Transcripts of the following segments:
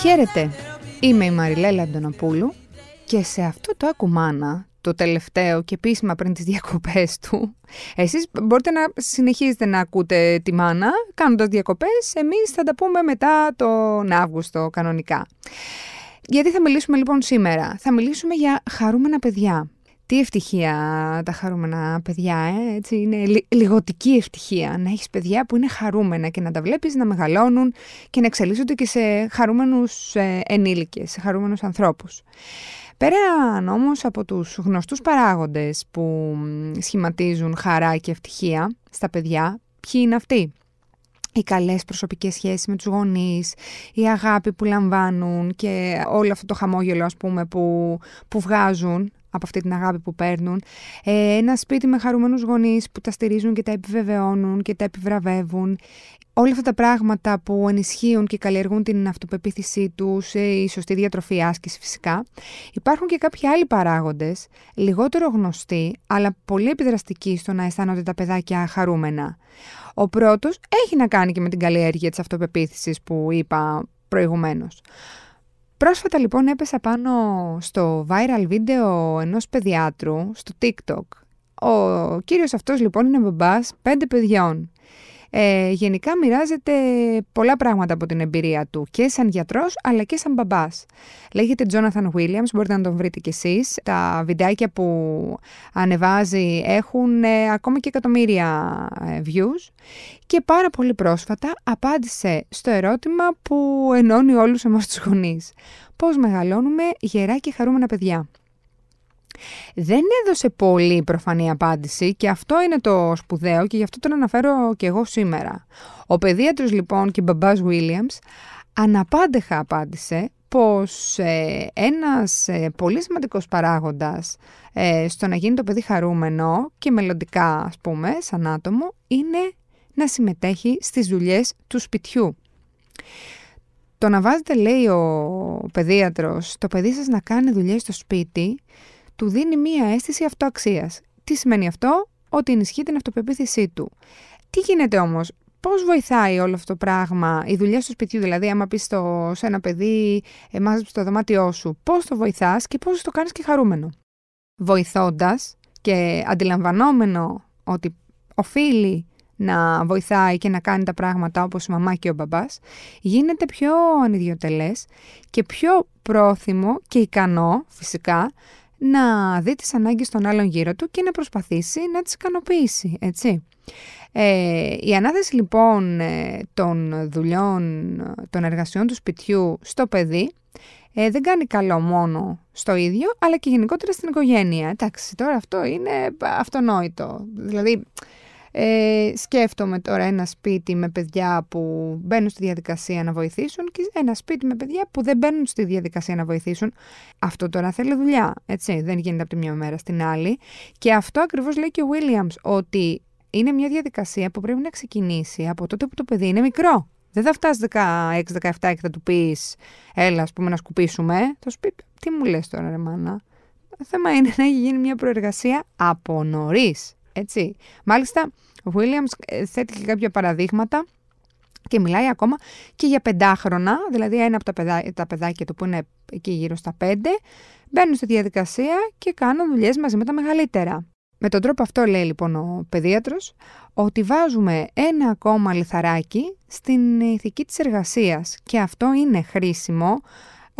Χαίρετε, είμαι η Μαριλέλα Αντωνοπούλου και σε αυτό το ακουμάνα, το τελευταίο και επίσημα πριν τις διακοπές του, εσείς μπορείτε να συνεχίζετε να ακούτε τη μάνα κάνοντας διακοπές, εμείς θα τα πούμε μετά τον Αύγουστο κανονικά. Γιατί θα μιλήσουμε λοιπόν σήμερα, θα μιλήσουμε για χαρούμενα παιδιά. Τι ευτυχία τα χαρούμενα παιδιά, ε; έτσι είναι λιγοτική ευτυχία να έχεις παιδιά που είναι χαρούμενα και να τα βλέπεις να μεγαλώνουν και να εξελίσσονται και σε χαρούμενους ε, ενήλικες, σε χαρούμενους ανθρώπους. Πέραν όμως από τους γνωστούς παράγοντες που σχηματίζουν χαρά και ευτυχία στα παιδιά, ποιοι είναι αυτοί; Οι καλές προσωπικές σχέσεις με τους γονείς, η αγάπη που λαμβάνουν και όλο αυτό το χαμόγελο ας πούμε που, που βγάζουν από αυτή την αγάπη που παίρνουν. Ε, ένα σπίτι με χαρούμενους γονείς που τα στηρίζουν και τα επιβεβαιώνουν και τα επιβραβεύουν. Όλα αυτά τα πράγματα που ενισχύουν και καλλιεργούν την αυτοπεποίθησή τους, ε, η σωστή διατροφή άσκηση φυσικά. Υπάρχουν και κάποιοι άλλοι παράγοντες, λιγότερο γνωστοί, αλλά πολύ επιδραστικοί στο να αισθάνονται τα παιδάκια χαρούμενα. Ο πρώτος έχει να κάνει και με την καλλιέργεια της αυτοπεποίθησης που είπα προηγουμένως. Πρόσφατα λοιπόν έπεσα πάνω στο viral βίντεο ενός παιδιάτρου στο TikTok. Ο κύριος αυτός λοιπόν είναι μπαμπάς πέντε παιδιών ε, γενικά μοιράζεται πολλά πράγματα από την εμπειρία του και σαν γιατρός αλλά και σαν μπαμπάς. Λέγεται Jonathan Williams, μπορείτε να τον βρείτε κι εσείς. Τα βιντεάκια που ανεβάζει έχουν ε, ακόμα και εκατομμύρια ε, views και πάρα πολύ πρόσφατα απάντησε στο ερώτημα που ενώνει όλους εμάς τους γονείς. Πώς μεγαλώνουμε γερά και χαρούμενα παιδιά. Δεν έδωσε πολύ προφανή απάντηση και αυτό είναι το σπουδαίο και γι' αυτό τον αναφέρω και εγώ σήμερα. Ο παιδίατρος λοιπόν και μπαμπάς Williams αναπάντεχα απάντησε πως ε, ένας ε, πολύ σημαντικός παράγοντας ε, στο να γίνει το παιδί χαρούμενο και μελλοντικά ας πούμε σαν άτομο είναι να συμμετέχει στις δουλειές του σπιτιού. Το να βάζετε λέει ο παιδίατρος το παιδί σας να κάνει δουλειές στο σπίτι του δίνει μία αίσθηση αυτοαξίας. Τι σημαίνει αυτό; Ότι ενισχύει την αυτοπεποίθησή του. Τι γίνεται όμως, Πώς βοηθάει όλο αυτό το πράγμα, η δουλειά στο σπιτιού, δηλαδή, άμα πεις σε ένα παιδί, εμά στο δωμάτιό σου, πώς το βοηθάς και πώς το κάνεις και χαρούμενο; Βοηθώντας και αντιλαμβανόμενο ότι οφείλει να βοηθάει και να κάνει τα πράγματα όπως η μαμά και ο μπαμπάς, γίνεται πιο ανιδιοτελές και πιο πρόθυμο και ικανό φυσικά να δει τις ανάγκες των άλλων γύρω του και να προσπαθήσει να τις ικανοποιήσει, έτσι. Ε, η ανάθεση λοιπόν ε, των δουλειών, των εργασιών του σπιτιού στο παιδί ε, δεν κάνει καλό μόνο στο ίδιο, αλλά και γενικότερα στην οικογένεια. Εντάξει, τώρα αυτό είναι αυτονόητο. Δηλαδή, ε, σκέφτομαι τώρα ένα σπίτι με παιδιά που μπαίνουν στη διαδικασία να βοηθήσουν και ένα σπίτι με παιδιά που δεν μπαίνουν στη διαδικασία να βοηθήσουν. Αυτό τώρα θέλει δουλειά, έτσι, δεν γίνεται από τη μια μέρα στην άλλη. Και αυτό ακριβώς λέει και ο Williams, ότι είναι μια διαδικασία που πρέπει να ξεκινήσει από τότε που το παιδί είναι μικρό. Δεν θα φτάσει 16-17 και θα του πεις, Έλα, ας πούμε, να σκουπίσουμε. Θα σου πει, Τι μου λες τώρα, ρε μάνα. Το θέμα είναι να έχει γίνει μια προεργασία από νωρίς. Έτσι. Μάλιστα, ο Williams ε, θέτει και κάποια παραδείγματα και μιλάει ακόμα και για πεντάχρονα, δηλαδή ένα από τα, παιδά, τα παιδάκια του που είναι εκεί γύρω στα πέντε, μπαίνουν στη διαδικασία και κάνουν δουλειές μαζί με τα μεγαλύτερα. Με τον τρόπο αυτό λέει λοιπόν ο παιδίατρος ότι βάζουμε ένα ακόμα λιθαράκι στην ηθική της εργασίας και αυτό είναι χρήσιμο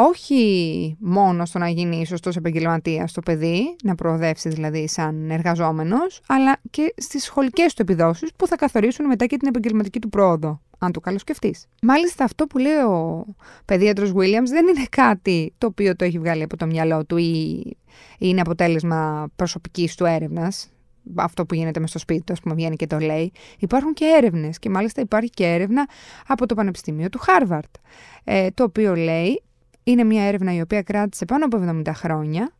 όχι μόνο στο να γίνει σωστός επαγγελματίας στο παιδί, να προοδεύσεις δηλαδή σαν εργαζόμενος, αλλά και στις σχολικές του επιδόσεις που θα καθορίσουν μετά και την επαγγελματική του πρόοδο, αν το καλοσκεφτεί. Μάλιστα αυτό που λέει ο παιδίατρος Williams δεν είναι κάτι το οποίο το έχει βγάλει από το μυαλό του ή είναι αποτέλεσμα προσωπικής του έρευνας, αυτό που γίνεται μες στο σπίτι του, ας πούμε, βγαίνει και το λέει. Υπάρχουν και έρευνες. Και μάλιστα υπάρχει και έρευνα από το Πανεπιστήμιο του Χάρβαρτ. Ε, το οποίο λέει είναι μια έρευνα η οποία κράτησε πάνω από 70 χρόνια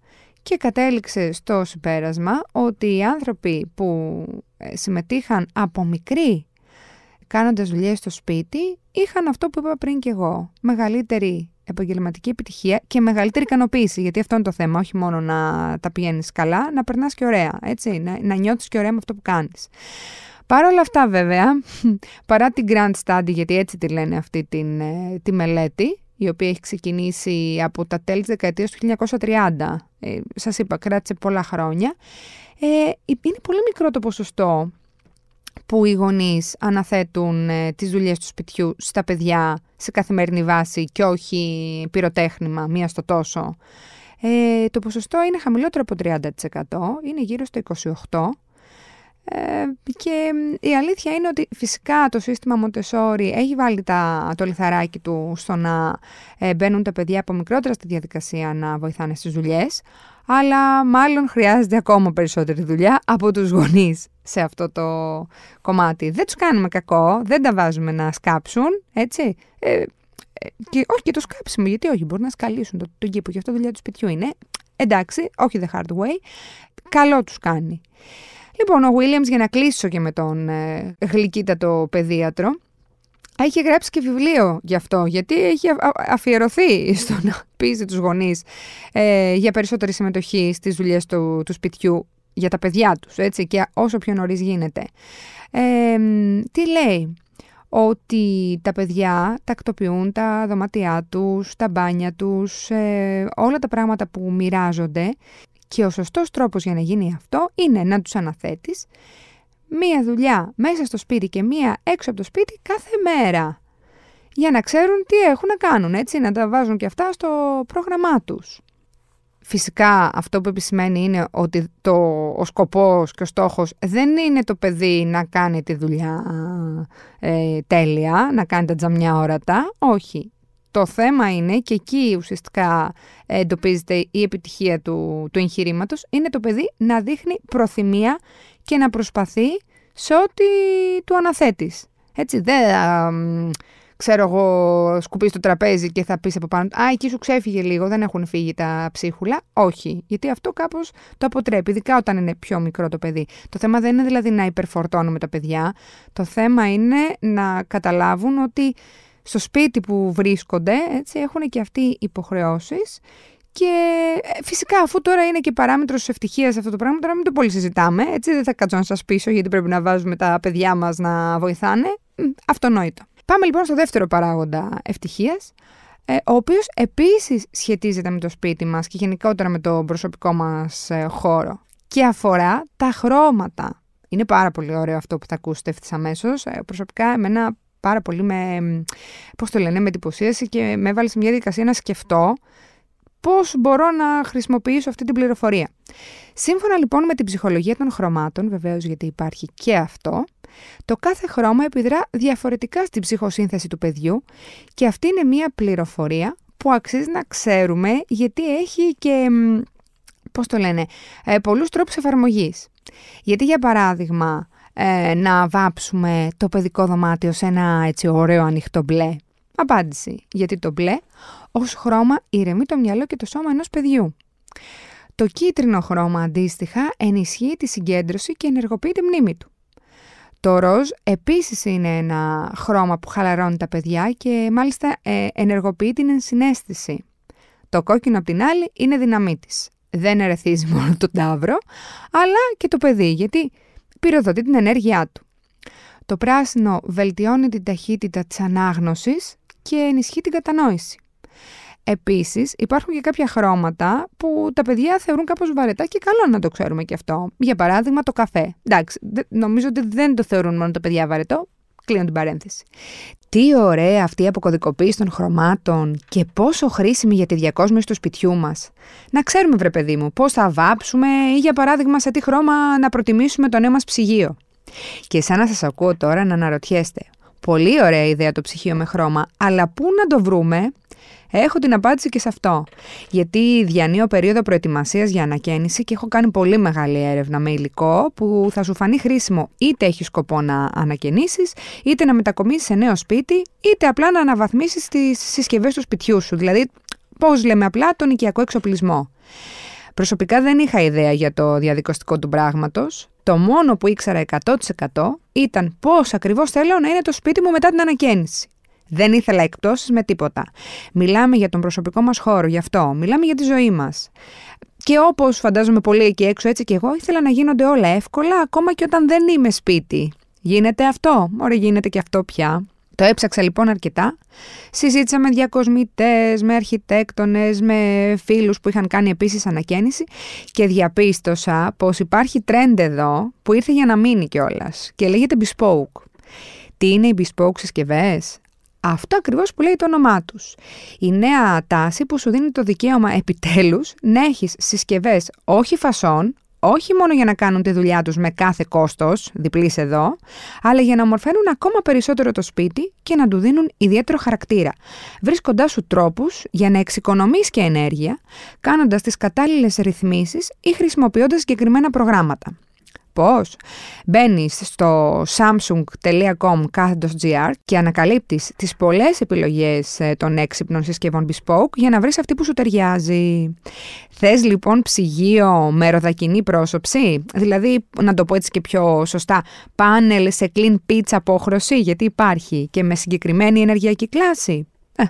και κατέληξε στο συμπέρασμα ότι οι άνθρωποι που ε, συμμετείχαν από μικροί κάνοντας δουλειές στο σπίτι είχαν αυτό που είπα πριν και εγώ, μεγαλύτερη επαγγελματική επιτυχία και μεγαλύτερη ικανοποίηση, γιατί αυτό είναι το θέμα, όχι μόνο να τα πηγαίνεις καλά, να περνάς και ωραία, έτσι, να, να νιώθεις και ωραία με αυτό που κάνεις. Παρ' όλα αυτά βέβαια, παρά την Grand Study, γιατί έτσι τη λένε αυτή την, ε, τη μελέτη, η οποία έχει ξεκινήσει από τα τέλη της δεκαετίας του 1930. Ε, σας είπα, κράτησε πολλά χρόνια. Ε, είναι πολύ μικρό το ποσοστό που οι γονείς αναθέτουν ε, τις δουλειές του σπιτιού στα παιδιά σε καθημερινή βάση και όχι πυροτέχνημα, μία στο τόσο. Ε, το ποσοστό είναι χαμηλότερο από 30%, είναι γύρω στο 28%. Ε, και η αλήθεια είναι ότι φυσικά το σύστημα Μοντεσόρι έχει βάλει τα, το λιθαράκι του στο να ε, μπαίνουν τα παιδιά από μικρότερα στη διαδικασία να βοηθάνε στις δουλειές, αλλά μάλλον χρειάζεται ακόμα περισσότερη δουλειά από τους γονείς σε αυτό το κομμάτι. Δεν τους κάνουμε κακό, δεν τα βάζουμε να σκάψουν, έτσι. Ε, ε και όχι και το σκάψιμο, γιατί όχι, μπορούν να σκαλίσουν τον το κήπο, γι' αυτό δουλειά του σπιτιού είναι. Εντάξει, όχι the hard way, καλό τους κάνει. Λοιπόν, ο Williams, για να κλείσω και με τον ε, γλυκύτατο παιδίατρο, έχει γράψει και βιβλίο γι' αυτό, γιατί έχει αφιερωθεί στο να πείσει τους γονείς ε, για περισσότερη συμμετοχή στις δουλειές του, του σπιτιού για τα παιδιά τους, έτσι, και όσο πιο νωρίς γίνεται. Ε, τι λέει, ότι τα παιδιά τακτοποιούν τα δωμάτια τους, τα μπάνια τους, ε, όλα τα πράγματα που μοιράζονται και ο σωστός τρόπος για να γίνει αυτό είναι να τους αναθέτεις μία δουλειά μέσα στο σπίτι και μία έξω από το σπίτι κάθε μέρα. Για να ξέρουν τι έχουν να κάνουν, έτσι, να τα βάζουν και αυτά στο πρόγραμμά τους. Φυσικά αυτό που επισημαίνει είναι ότι το, ο σκοπός και ο στόχος δεν είναι το παιδί να κάνει τη δουλειά ε, τέλεια, να κάνει τα τζαμιά όρατα, όχι. Το θέμα είναι, και εκεί ουσιαστικά εντοπίζεται η επιτυχία του, του εγχειρήματος, είναι το παιδί να δείχνει προθυμία και να προσπαθεί σε ό,τι του αναθέτεις. Έτσι, δεν ξέρω εγώ, σκουπίσει το τραπέζι και θα πεις από πάνω. Α, εκεί σου ξέφυγε λίγο, δεν έχουν φύγει τα ψίχουλα. Όχι. Γιατί αυτό κάπως το αποτρέπει, ειδικά όταν είναι πιο μικρό το παιδί. Το θέμα δεν είναι δηλαδή να υπερφορτώνουμε τα παιδιά. Το θέμα είναι να καταλάβουν ότι στο σπίτι που βρίσκονται, έτσι, έχουν και αυτοί υποχρεώσεις και ε, φυσικά, αφού τώρα είναι και παράμετρος ευτυχίας αυτό το πράγμα, τώρα μην το πολύ συζητάμε. Έτσι, δεν θα κάτσω να σας πείσω γιατί πρέπει να βάζουμε τα παιδιά μας να βοηθάνε. Αυτονόητο. Πάμε λοιπόν στο δεύτερο παράγοντα ευτυχίας, ε, ο οποίος επίσης σχετίζεται με το σπίτι μας και γενικότερα με το προσωπικό μας ε, χώρο. Και αφορά τα χρώματα. Είναι πάρα πολύ ωραίο αυτό που θα ακούσετε ευθύς αμέσως. Προσωπικά, εμένα πάρα πολύ με, πώς το λένε, με εντυπωσίασε και με έβαλε σε μια διαδικασία να σκεφτώ πώς μπορώ να χρησιμοποιήσω αυτή την πληροφορία. Σύμφωνα λοιπόν με την ψυχολογία των χρωμάτων, βεβαίως γιατί υπάρχει και αυτό, το κάθε χρώμα επιδρά διαφορετικά στην ψυχοσύνθεση του παιδιού και αυτή είναι μια πληροφορία που αξίζει να ξέρουμε γιατί έχει και, πώς το λένε, ε, πολλούς τρόπους εφαρμογής. Γιατί για παράδειγμα, ε, να βάψουμε το παιδικό δωμάτιο σε ένα έτσι ωραίο ανοιχτό μπλε. Απάντηση. Γιατί το μπλε ως χρώμα ηρεμεί το μυαλό και το σώμα ενός παιδιού. Το κίτρινο χρώμα αντίστοιχα ενισχύει τη συγκέντρωση και ενεργοποιεί τη μνήμη του. Το ροζ επίσης είναι ένα χρώμα που χαλαρώνει τα παιδιά και μάλιστα ε, ενεργοποιεί την ενσυναίσθηση. Το κόκκινο απ' την άλλη είναι δυναμίτης. Δεν ερεθίζει μόνο τον τάβρο, αλλά και το παιδί, γιατί πυροδοτεί την ενέργειά του. Το πράσινο βελτιώνει την ταχύτητα της ανάγνωσης και ενισχύει την κατανόηση. Επίσης, υπάρχουν και κάποια χρώματα που τα παιδιά θεωρούν κάπως βαρετά και καλό να το ξέρουμε και αυτό. Για παράδειγμα, το καφέ. Εντάξει, νομίζω ότι δεν το θεωρούν μόνο τα παιδιά βαρετό. Κλείνω την παρένθεση. Τι ωραία αυτή η αποκωδικοποίηση των χρωμάτων και πόσο χρήσιμη για τη διακόσμηση του σπιτιού μας. Να ξέρουμε, βρε παιδί μου, πώς θα βάψουμε ή για παράδειγμα σε τι χρώμα να προτιμήσουμε το νέο μας ψυγείο. Και σαν να σας ακούω τώρα να αναρωτιέστε, πολύ ωραία ιδέα το ψυγείο με χρώμα, αλλά πού να το βρούμε, Έχω την απάντηση και σε αυτό. Γιατί διανύω περίοδο προετοιμασίας για ανακαίνιση και έχω κάνει πολύ μεγάλη έρευνα με υλικό που θα σου φανεί χρήσιμο είτε έχει σκοπό να ανακαινήσεις, είτε να μετακομίσεις σε νέο σπίτι, είτε απλά να αναβαθμίσεις τις συσκευές του σπιτιού σου. Δηλαδή, πώς λέμε απλά, τον οικιακό εξοπλισμό. Προσωπικά δεν είχα ιδέα για το διαδικαστικό του πράγματος. Το μόνο που ήξερα 100% ήταν πώς ακριβώς θέλω να είναι το σπίτι μου μετά την ανακαίνιση. Δεν ήθελα εκτόσεις με τίποτα. Μιλάμε για τον προσωπικό μας χώρο, γι' αυτό. Μιλάμε για τη ζωή μας. Και όπως φαντάζομαι πολύ εκεί έξω, έτσι και εγώ, ήθελα να γίνονται όλα εύκολα, ακόμα και όταν δεν είμαι σπίτι. Γίνεται αυτό; Ωραία, γίνεται και αυτό πια. Το έψαξα λοιπόν αρκετά. Συζήτησα με διακοσμητές, με αρχιτέκτονες, με φίλους που είχαν κάνει επίσης ανακαίνιση και διαπίστωσα πως υπάρχει τρέντ εδώ που ήρθε για να μείνει κιόλας και λέγεται bespoke. Τι είναι οι bespoke συσκευές, αυτό ακριβώς που λέει το όνομά τους. Η νέα τάση που σου δίνει το δικαίωμα επιτέλους να έχεις συσκευές όχι φασών, όχι μόνο για να κάνουν τη δουλειά τους με κάθε κόστος, διπλής εδώ, αλλά για να ομορφαίνουν ακόμα περισσότερο το σπίτι και να του δίνουν ιδιαίτερο χαρακτήρα, βρίσκοντάς σου τρόπους για να εξοικονομείς και ενέργεια, κάνοντας τις κατάλληλες ρυθμίσεις ή χρησιμοποιώντας συγκεκριμένα προγράμματα. Πώς; Μπαίνεις στο samsung.com gr και ανακαλύπτεις τις πολλές επιλογές ε, των έξυπνων συσκευών Bespoke για να βρεις αυτή που σου ταιριάζει. Θες λοιπόν ψυγείο με ροδακινή πρόσωψη, δηλαδή να το πω έτσι και πιο σωστά, πάνελ σε clean pitch απόχρωση γιατί υπάρχει και με συγκεκριμένη ενεργειακή κλάση; Ε,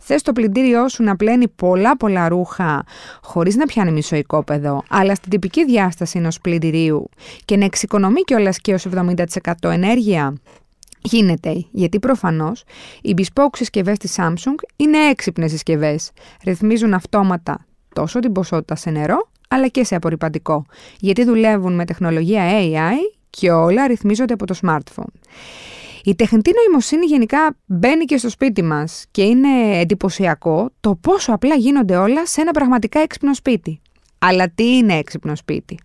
θες το πλυντήριό σου να πλένει πολλά πολλά ρούχα χωρίς να πιάνει μισό οικόπεδο, αλλά στην τυπική διάσταση ενός πλυντηρίου και να εξοικονομεί κιόλας και ως 70% ενέργεια. Γίνεται, γιατί προφανώς οι bespoke συσκευές της Samsung είναι έξυπνες συσκευές. Ρυθμίζουν αυτόματα τόσο την ποσότητα σε νερό, αλλά και σε απορριπαντικό, γιατί δουλεύουν με τεχνολογία AI και όλα ρυθμίζονται από το smartphone. Η τεχνητή νοημοσύνη γενικά μπαίνει και στο σπίτι μας και είναι εντυπωσιακό το πόσο απλά γίνονται όλα σε ένα πραγματικά έξυπνο σπίτι. Αλλά τι είναι έξυπνο σπίτι;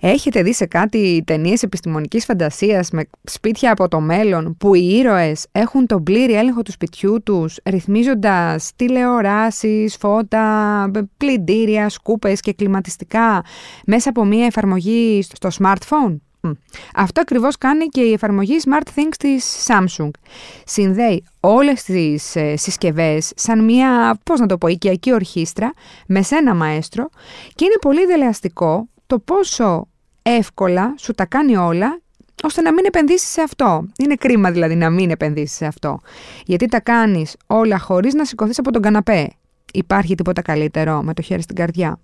Έχετε δει σε κάτι ταινίες επιστημονικής φαντασίας με σπίτια από το μέλλον που οι ήρωες έχουν τον πλήρη έλεγχο του σπιτιού τους ρυθμίζοντας τηλεοράσεις, φώτα, πλυντήρια, σκούπες και κλιματιστικά μέσα από μια εφαρμογή στο smartphone; Αυτό ακριβώς κάνει και η εφαρμογή SmartThings της Samsung. Συνδέει όλες τις ε, συσκευές σαν μια, πώς να το πω, οικιακή ορχήστρα με σένα μαέστρο και είναι πολύ δελεαστικό το πόσο εύκολα σου τα κάνει όλα ώστε να μην επενδύσεις σε αυτό. Είναι κρίμα δηλαδή να μην επενδύσεις σε αυτό. Γιατί τα κάνεις όλα χωρίς να σηκωθείς από τον καναπέ. Υπάρχει τίποτα καλύτερο με το χέρι στην καρδιά.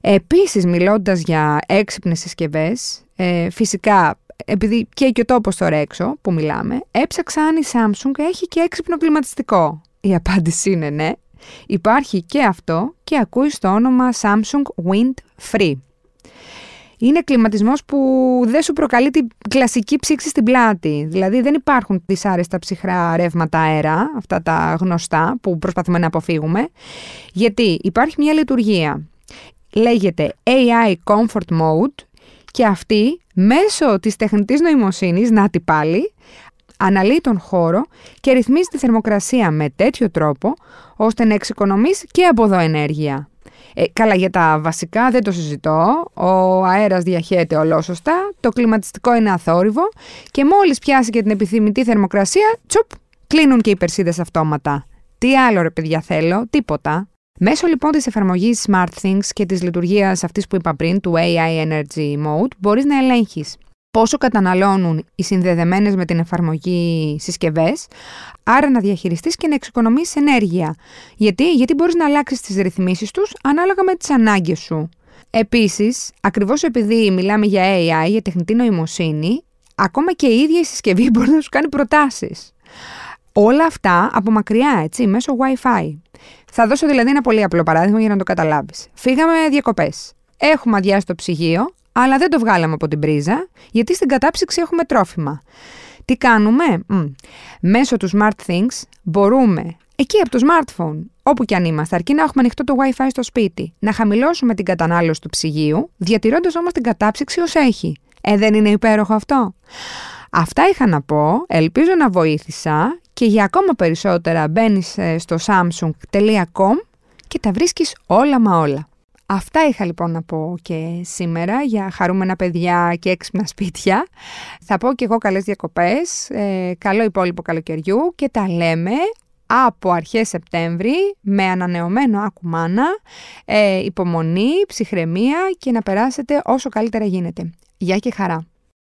Επίσης, μιλώντας για έξυπνες συσκευές, ε, φυσικά, επειδή και και ο τόπος τώρα έξω που μιλάμε, έψαξα αν η Samsung έχει και έξυπνο κλιματιστικό. Η απάντηση είναι ναι. Υπάρχει και αυτό και ακούει στο όνομα Samsung Wind Free. Είναι κλιματισμός που δεν σου προκαλεί την κλασική ψήξη στην πλάτη. Δηλαδή δεν υπάρχουν δυσάρεστα ψυχρά ρεύματα αέρα, αυτά τα γνωστά που προσπαθούμε να αποφύγουμε. Γιατί υπάρχει μια λειτουργία. Λέγεται AI Comfort Mode και αυτή μέσω της τεχνητής νοημοσύνης, να τη πάλι, αναλύει τον χώρο και ρυθμίζει τη θερμοκρασία με τέτοιο τρόπο ώστε να εξοικονομείς και από εδώ ενέργεια. Ε, καλά για τα βασικά δεν το συζητώ, ο αέρας διαχέεται ολόσωστα, το κλιματιστικό είναι αθόρυβο και μόλις πιάσει και την επιθυμητή θερμοκρασία, τσουπ, κλείνουν και οι περσίδες αυτόματα. Τι άλλο ρε παιδιά θέλω, τίποτα. Μέσω λοιπόν της εφαρμογής SmartThings και της λειτουργίας αυτής που είπα πριν, του AI Energy Mode, μπορείς να ελέγχεις πόσο καταναλώνουν οι συνδεδεμένες με την εφαρμογή συσκευές, άρα να διαχειριστείς και να εξοικονομήσεις ενέργεια. Γιατί, Γιατί μπορείς να αλλάξεις τις ρυθμίσεις τους ανάλογα με τις ανάγκες σου. Επίσης, ακριβώς επειδή μιλάμε για AI, για τεχνητή νοημοσύνη, ακόμα και η ίδια η συσκευή μπορεί να σου κάνει προτάσεις. Όλα αυτά από μακριά, έτσι, μέσω Wi-Fi. Θα δώσω δηλαδή ένα πολύ απλό παράδειγμα για να το καταλάβεις. Φύγαμε διακοπές. Έχουμε αδειάσει το ψυγείο, αλλά δεν το βγάλαμε από την πρίζα, γιατί στην κατάψυξη έχουμε τρόφιμα. Τι κάνουμε; Μέσω του SmartThings μπορούμε, εκεί από το smartphone, όπου και αν είμαστε, αρκεί να έχουμε ανοιχτό το Wi-Fi στο σπίτι, να χαμηλώσουμε την κατανάλωση του ψυγείου, διατηρώντας όμως την κατάψυξη ως έχει. Ε, δεν είναι υπέροχο αυτό; Αυτά είχα να πω, ελπίζω να βοήθησα και για ακόμα περισσότερα μπαίνεις ε, στο samsung.com και τα βρίσκεις όλα μα όλα. Αυτά είχα λοιπόν να πω και σήμερα για χαρούμενα παιδιά και έξυπνα σπίτια. Θα πω και εγώ καλές διακοπές, ε, καλό υπόλοιπο καλοκαιριού και τα λέμε από αρχές Σεπτέμβρη με ανανεωμένο ακουμάνα, ε, υπομονή, ψυχραιμία και να περάσετε όσο καλύτερα γίνεται. Γεια και χαρά!